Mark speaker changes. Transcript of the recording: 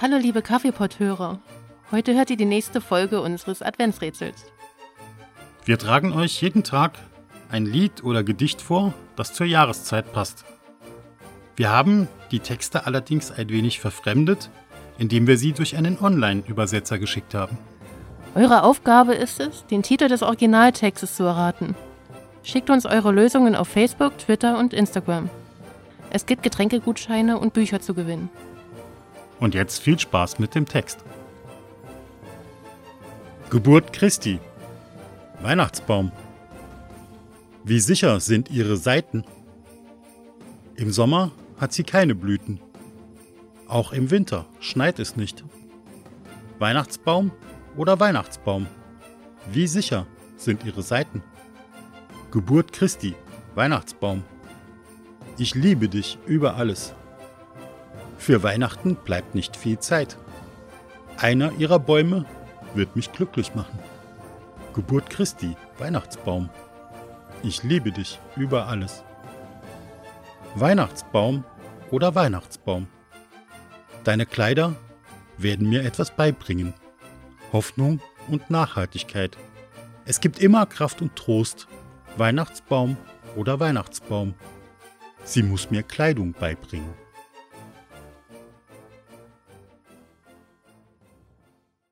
Speaker 1: Hallo liebe Kaffeeporteure. Heute hört ihr die nächste Folge unseres Adventsrätsels.
Speaker 2: Wir tragen euch jeden Tag ein Lied oder Gedicht vor, das zur Jahreszeit passt. Wir haben die Texte allerdings ein wenig verfremdet, indem wir sie durch einen Online-Übersetzer geschickt haben.
Speaker 1: Eure Aufgabe ist es, den Titel des Originaltextes zu erraten. Schickt uns eure Lösungen auf Facebook, Twitter und Instagram. Es gibt Getränkegutscheine und Bücher zu gewinnen.
Speaker 2: Und jetzt viel Spaß mit dem Text. Geburt Christi. Weihnachtsbaum. Wie sicher sind ihre Seiten? Im Sommer hat sie keine Blüten. Auch im Winter schneit es nicht. Weihnachtsbaum oder Weihnachtsbaum? Wie sicher sind ihre Seiten? Geburt Christi, Weihnachtsbaum. Ich liebe dich über alles. Für Weihnachten bleibt nicht viel Zeit. Einer ihrer Bäume wird mich glücklich machen. Geburt Christi, Weihnachtsbaum. Ich liebe dich über alles. Weihnachtsbaum oder Weihnachtsbaum. Deine Kleider werden mir etwas beibringen. Hoffnung und Nachhaltigkeit. Es gibt immer Kraft und Trost. Weihnachtsbaum oder Weihnachtsbaum. Sie muss mir Kleidung beibringen.